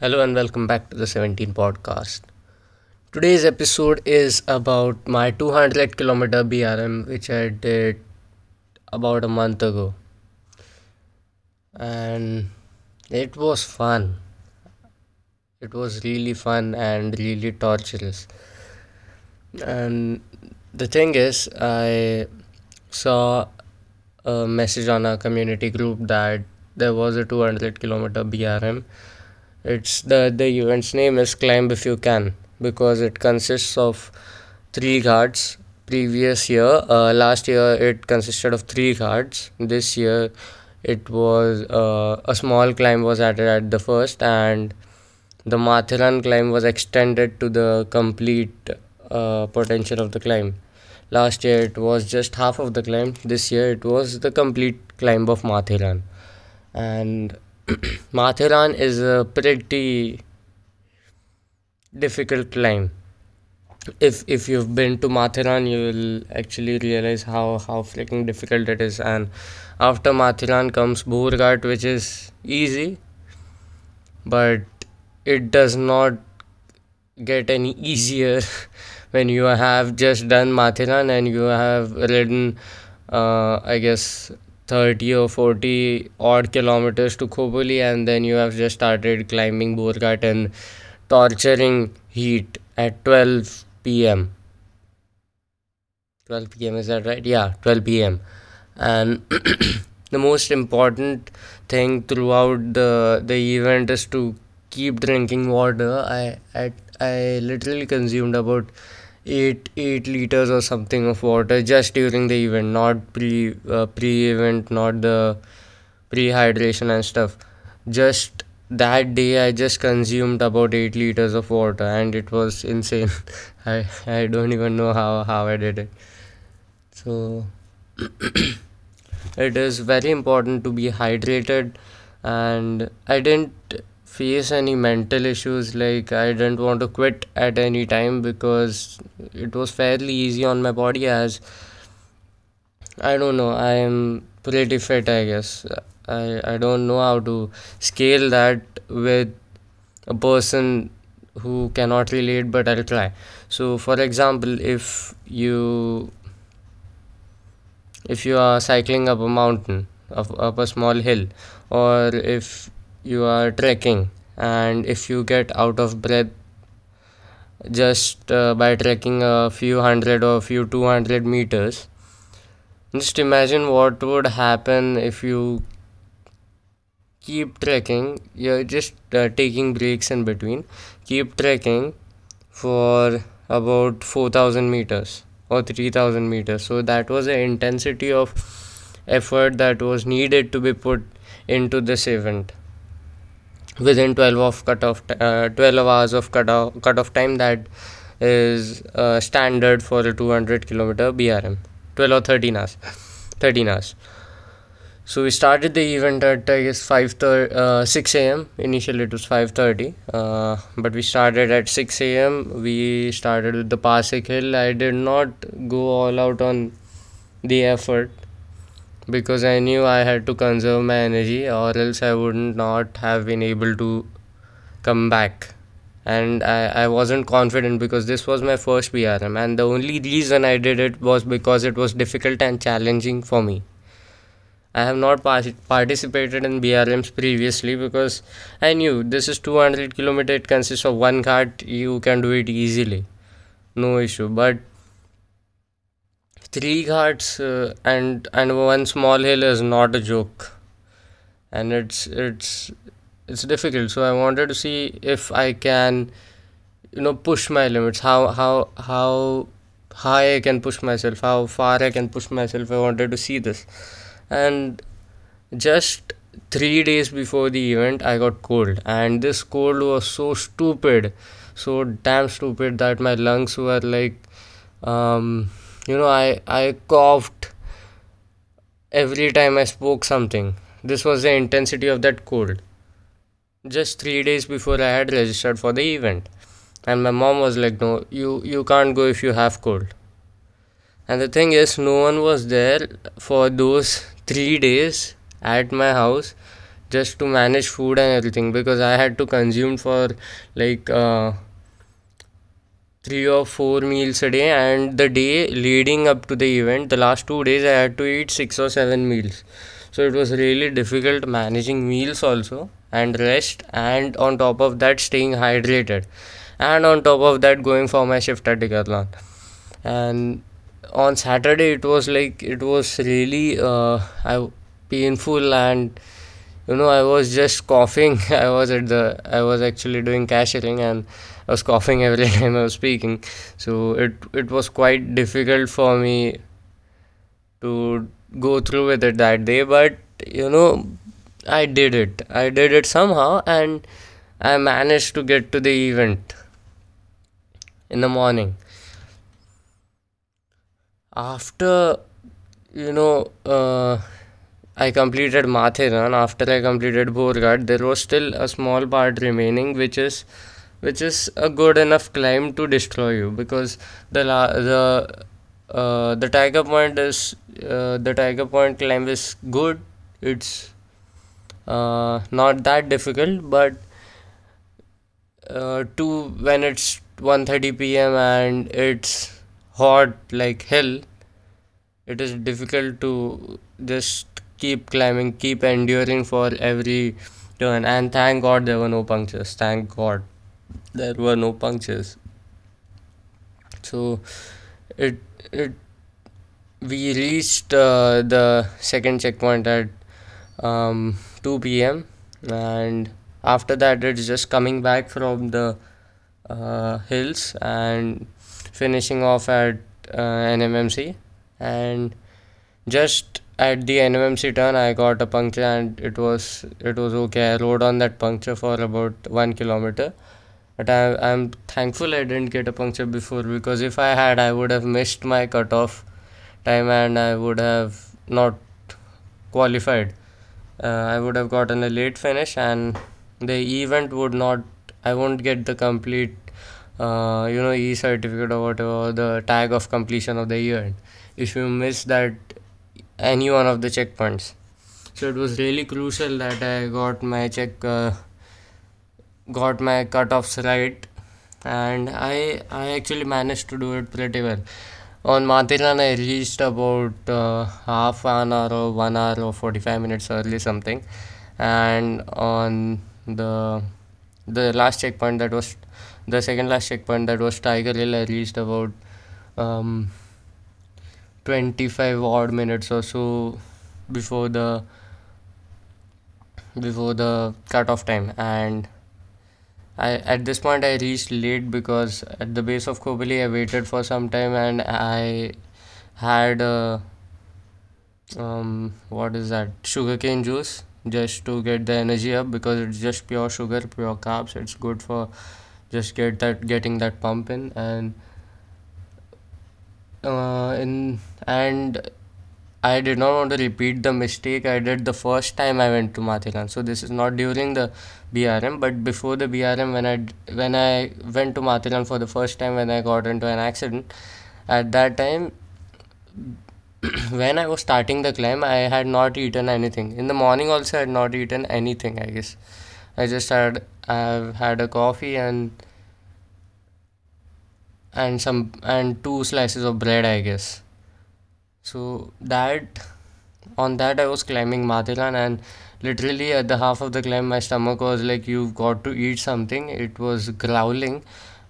Hello and welcome back to the 17 podcast. Today's episode is about my 200 kilometer BRM, which I did about a month ago. And it was fun. It was really fun and really torturous. And the thing is, I saw a message on our community group that there was a 200 kilometer BRM it's the the event's name is Climb If You Can because it consists of three ghats. Previous year, uh, last year it consisted of three ghats. This year, it was uh, a small climb was added at the first, and the Matheran climb was extended to the complete uh, potential of the climb. Last year it was just half of the climb. This year it was the complete climb of Matheran, and Matheran is a pretty difficult climb. If if you've been to Matheran, you will actually realize how how freaking difficult it is. And after Matheran comes Borghat, which is easy, but it does not get any easier when you have just done Matheran and you have ridden, uh, I guess, 30 or 40 odd kilometers to Khopoli and then you have just started climbing Borghat in torturing heat at 12 pm 12 pm is that right? Yeah 12 pm and the most important thing throughout the the event is to keep drinking water. I i, I literally consumed about eight eight liters or something of water just during the event, not pre uh, pre event, not the pre hydration and stuff. Just that day, I just consumed about eight liters of water, and it was insane. I I don't even know how how I did it. So it is very important to be hydrated, and I didn't face any mental issues like i didn't want to quit at any time because it was fairly easy on my body as i don't know i am pretty fit i guess. I i don't know how to scale that with a person who cannot relate but i'll try. So for example if you if you are cycling up a mountain up, up a small hill or if you are trekking. And if you get out of breath just uh, by trekking a few hundred or a few 200 meters just imagine what would happen if you keep trekking. You're just uh, taking breaks in between. Keep trekking for about 4000 meters or 3000 meters. So that was the intensity of effort that was needed to be put into this event within 12 of cut off uh, 12 hours of cut off, cut off time that is uh, standard for a 200 kilometer brm 12 or 13 hours 13 hours. So we started the event at i guess 5 uh, 6 a.m initially it was 5.30 uh, but we started at 6 a.m we started with the Parsik hill. I did not go all out on the effort because I knew I had to conserve my energy or else I would not have been able to come back. And I, I wasn't confident because this was my first BRM, and the only reason I did it was because it was difficult and challenging for me. I have not participated in BRMs previously because I knew this is 200 km. It consists of one ghat. You can do it easily, no issue. But three ghats uh, and and one small hill is not a joke. And it's it's it's difficult. So i wanted to see if i can you know push my limits. How how how high i can push myself how far i can push myself. I wanted to see this. And just 3 days before the event i got cold. And this cold was so stupid so damn stupid that my lungs were like um you know i i coughed every time i spoke something. This was the intensity of that cold. Just 3 days before i had registered for the event. And my mom was like no you you can't go if you have cold. And the thing is no one was there for those 3 days at my house just to manage food and everything because I had to consume for like uh, three or four meals a day and the day leading up to the event the last two days i had to eat six or seven meals. So it was really difficult managing meals also and rest and on top of that staying hydrated and on top of that going for my shift at decathlon. And on saturday it was like it was really uh, painful and you know i was just coughing. I was at the i was actually doing cashiering and i was coughing every time i was speaking. So it it was quite difficult for me to go through with it that day but you know i did it. I did it somehow and i managed to get to the event in the morning. After you know uh, I completed Matheran. After I completed Borghat, there was still a small part remaining, which is which is a good enough climb to destroy you because the la- the uh, the tiger point is uh, the tiger point climb is good. It's uh, not that difficult, but uh, to when it's 1:30 p.m. and it's hot like hell, it is difficult to just keep climbing, keep enduring for every turn. And thank God there were no punctures. Thank God there were no punctures. So it it we reached uh, the second checkpoint at um, 2 p.m. and after that it's just coming back from the uh, hills and finishing off at uh, NMMC and just at the NMMC turn I got a puncture and it was it was okay. I rode on that puncture for about one kilometer. But I, I'm thankful I didn't get a puncture before because if I had I would have missed my cutoff time and I would have not qualified. Uh, I would have gotten a late finish and the event would not I won't get the complete uh, you know e certificate or whatever the tag of completion of the event if you miss that any one of the checkpoints. So it was really crucial that I got my check uh, got my cutoffs right. And I I actually managed to do it pretty well. On Matheran I reached about uh, half an hour or one hour or 45 minutes early something. And on the the last checkpoint that was the second last checkpoint that was Tiger Hill I reached about um, 25 odd minutes or so before the before the cutoff time. And I at this point I reached late because at the base of Khopoli I waited for some time and I had a um what is that? Sugarcane juice just to get the energy up because it's just pure sugar pure carbs. It's good for just get that getting that pump in. And uh, in and I did not want to repeat the mistake I did the first time I went to Matheran. So this is not during the BRM, but before the BRM when I when I went to Matheran for the first time when I got into an accident. At that time, when I was starting the climb, I had not eaten anything. In the morning also, I had not eaten anything. I guess I just had I've had a coffee and and some and two slices of bread. I guess so that on that I was climbing Matheran and literally at the half of the climb my stomach was like you've got to eat something. It was growling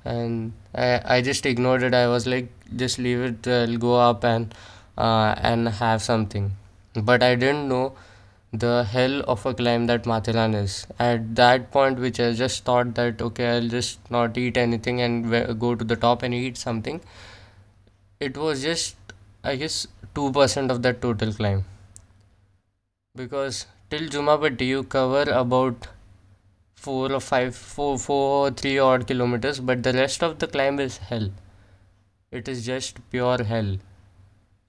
and I, I just ignored it. I was like just leave it. I'll go up and uh, and have something. But I didn't know the hell of a climb that Matheran is. At that point, which I just thought that okay, I'll just not eat anything and go to the top and eat something. It was just I guess 2% of that total climb because till Jummapatti you cover about four or five, four, four three odd kilometers, but the rest of the climb is hell. It is just pure hell.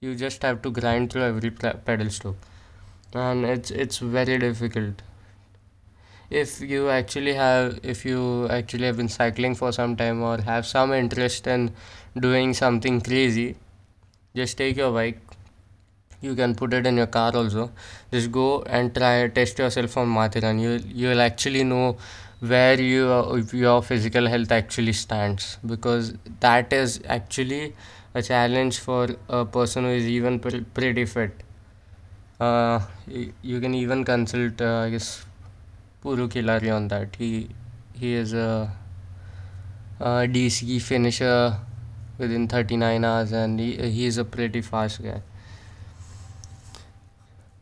You just have to grind through every pedal stroke, and it's it's very difficult. If you actually have, if you actually have been cycling for some time or have some interest in doing something crazy, just take your bike. You can put it in your car also. Just go and try test yourself on Matheran you you'll actually know where your your physical health actually stands. Because that is actually a challenge for a person who is even pre- pretty fit uh, you can even consult uh, I guess Puru Khilari on that he he is a, a DC finisher within 39 hours and he, he is a pretty fast guy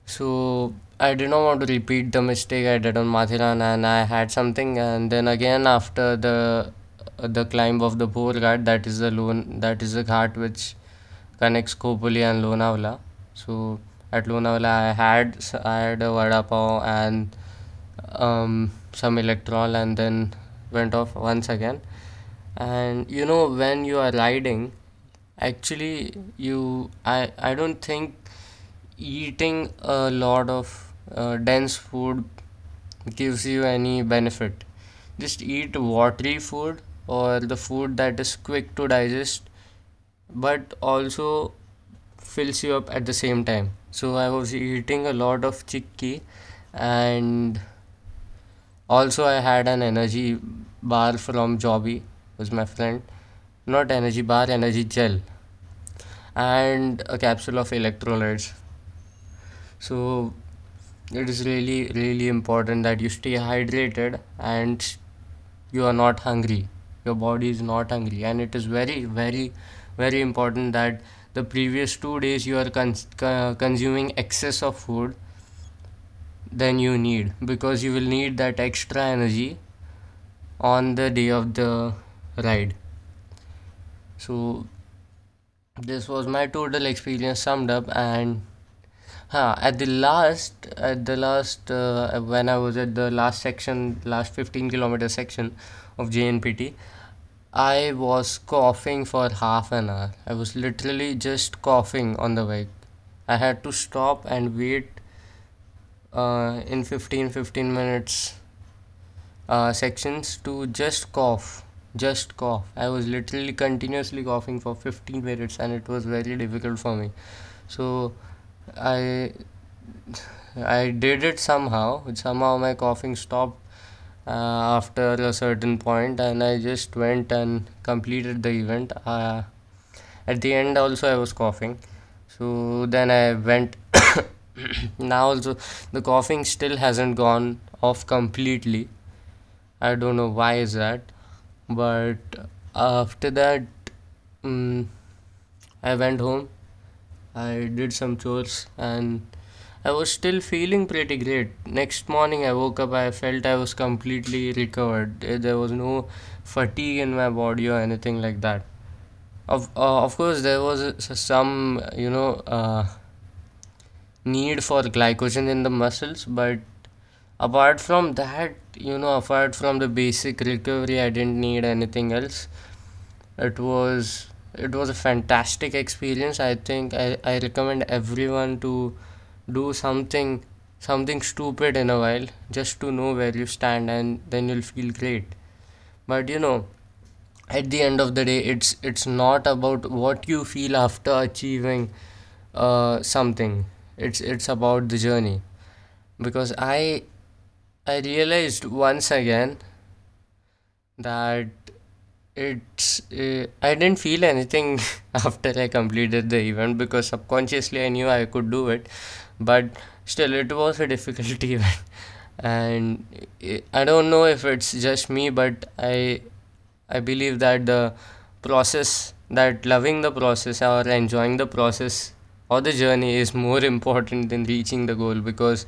So I did not want to repeat the mistake I did on Matheran, and I had something, and then again after the the climb of the Bhor Ghat, that is the Lon that is the ghat which connects Khopoli and Lonavala. So at Lonavala, I had I had a vada pav and um, some Electral, and then went off once again. And you know when you are riding, actually you I I don't think eating a lot of uh, dense food gives you any benefit. Just eat watery food or the food that is quick to digest but also fills you up at the same time. So I was eating a lot of chickpea and also I had an energy bar from Jobby, was my friend. Not energy bar, energy gel and a capsule of electrolytes. So it is really really important that you stay hydrated and you are not hungry your body is not hungry and it is very very very important that the previous two days you are cons- co- consuming excess of food than you need because you will need that extra energy on the day of the ride. So this was my total experience summed up and Huh, at the last, at the last, uh, when I was at the last section, last 15 kilometer section of JNPT, I was coughing for half an hour. I was literally just coughing on the way. I had to stop and wait uh, in 15 15 minutes uh, sections to just cough. Just cough. I was literally continuously coughing for 15 minutes and it was very difficult for me. So I I did it somehow. Somehow my coughing stopped after a certain point, and I just went and completed the event. Uh, at the end, also I was coughing, so then I went. now also the coughing still hasn't gone off completely. I don't know why is that, but after that, mm I went home. I did some chores and I was still feeling pretty great. Next morning, I woke up, I felt I was completely recovered. Eh, There was no fatigue in my body or anything like that. Of, uh, of course, there was s- some, you know, uh, need for glycogen in the muscles, but apart from that, you know, apart from the basic recovery, I didn't need anything else. It was it was a fantastic experience. I think I, I recommend everyone to do something something stupid in a while just to know where you stand and then you'll feel great. But you know, at the end of the day it's it's not about what you feel after achieving uh, something. It's it's about the journey. Because I I realized once again that it's uh, I didn't feel anything after I completed the event because subconsciously I knew I could do it, but still it was a difficult event, and i don't know if it's just me, but I I believe that the process, that loving the process or enjoying the process or the journey is more important than reaching the goal because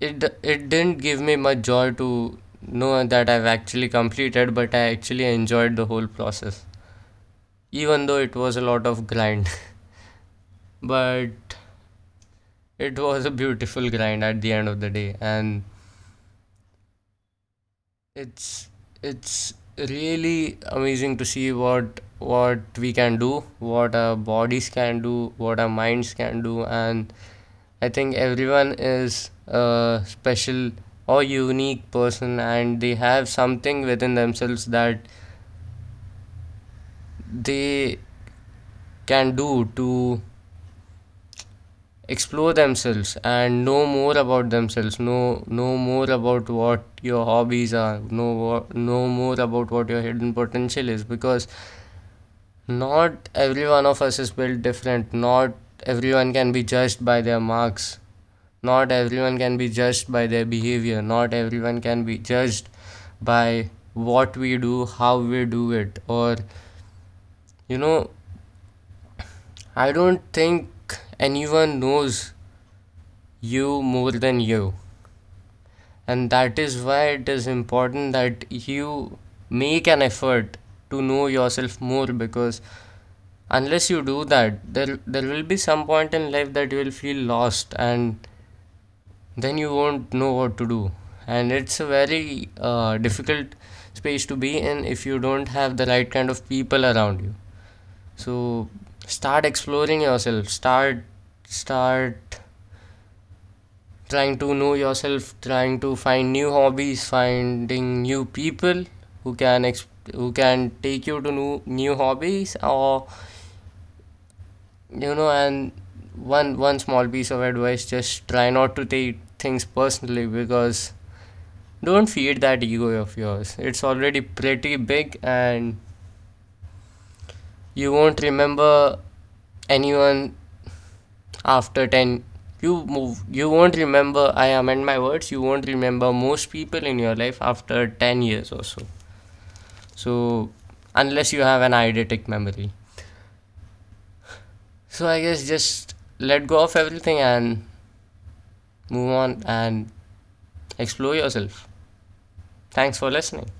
it it didn't give me much joy to know that I've actually completed, but I actually enjoyed the whole process, even though it was a lot of grind. but it was a beautiful grind at the end of the day, and it's it's really amazing to see what what we can do, what our bodies can do, what our minds can do, and I think everyone is a special or unique person and they have something within themselves that they can do to explore themselves and know more about themselves know know more about what your hobbies are know know more about what your hidden potential is because not every one of us is built different not everyone can be judged by their marks not everyone can be judged by their behavior. Not everyone can be judged by what we do how we do it or you know i don't think anyone knows you more than you. And that is why it is important that you make an effort to know yourself more because unless you do that there there will be some point in life that you will feel lost and then you won't know what to do. And it's a very uh, difficult space to be in if you don't have the right kind of people around you. So start exploring yourself. Start start trying to know yourself trying to find new hobbies finding new people who can exp- who can take you to new, new hobbies or you know and one one small piece of advice just try not to take things personally because don't feed that ego of yours. It's already pretty big and you won't remember anyone after 10 you move you won't remember i amend my words you won't remember most people in your life after 10 years or so. So unless you have an eidetic memory. So i guess just let go of everything and move on and explore yourself. Thanks for listening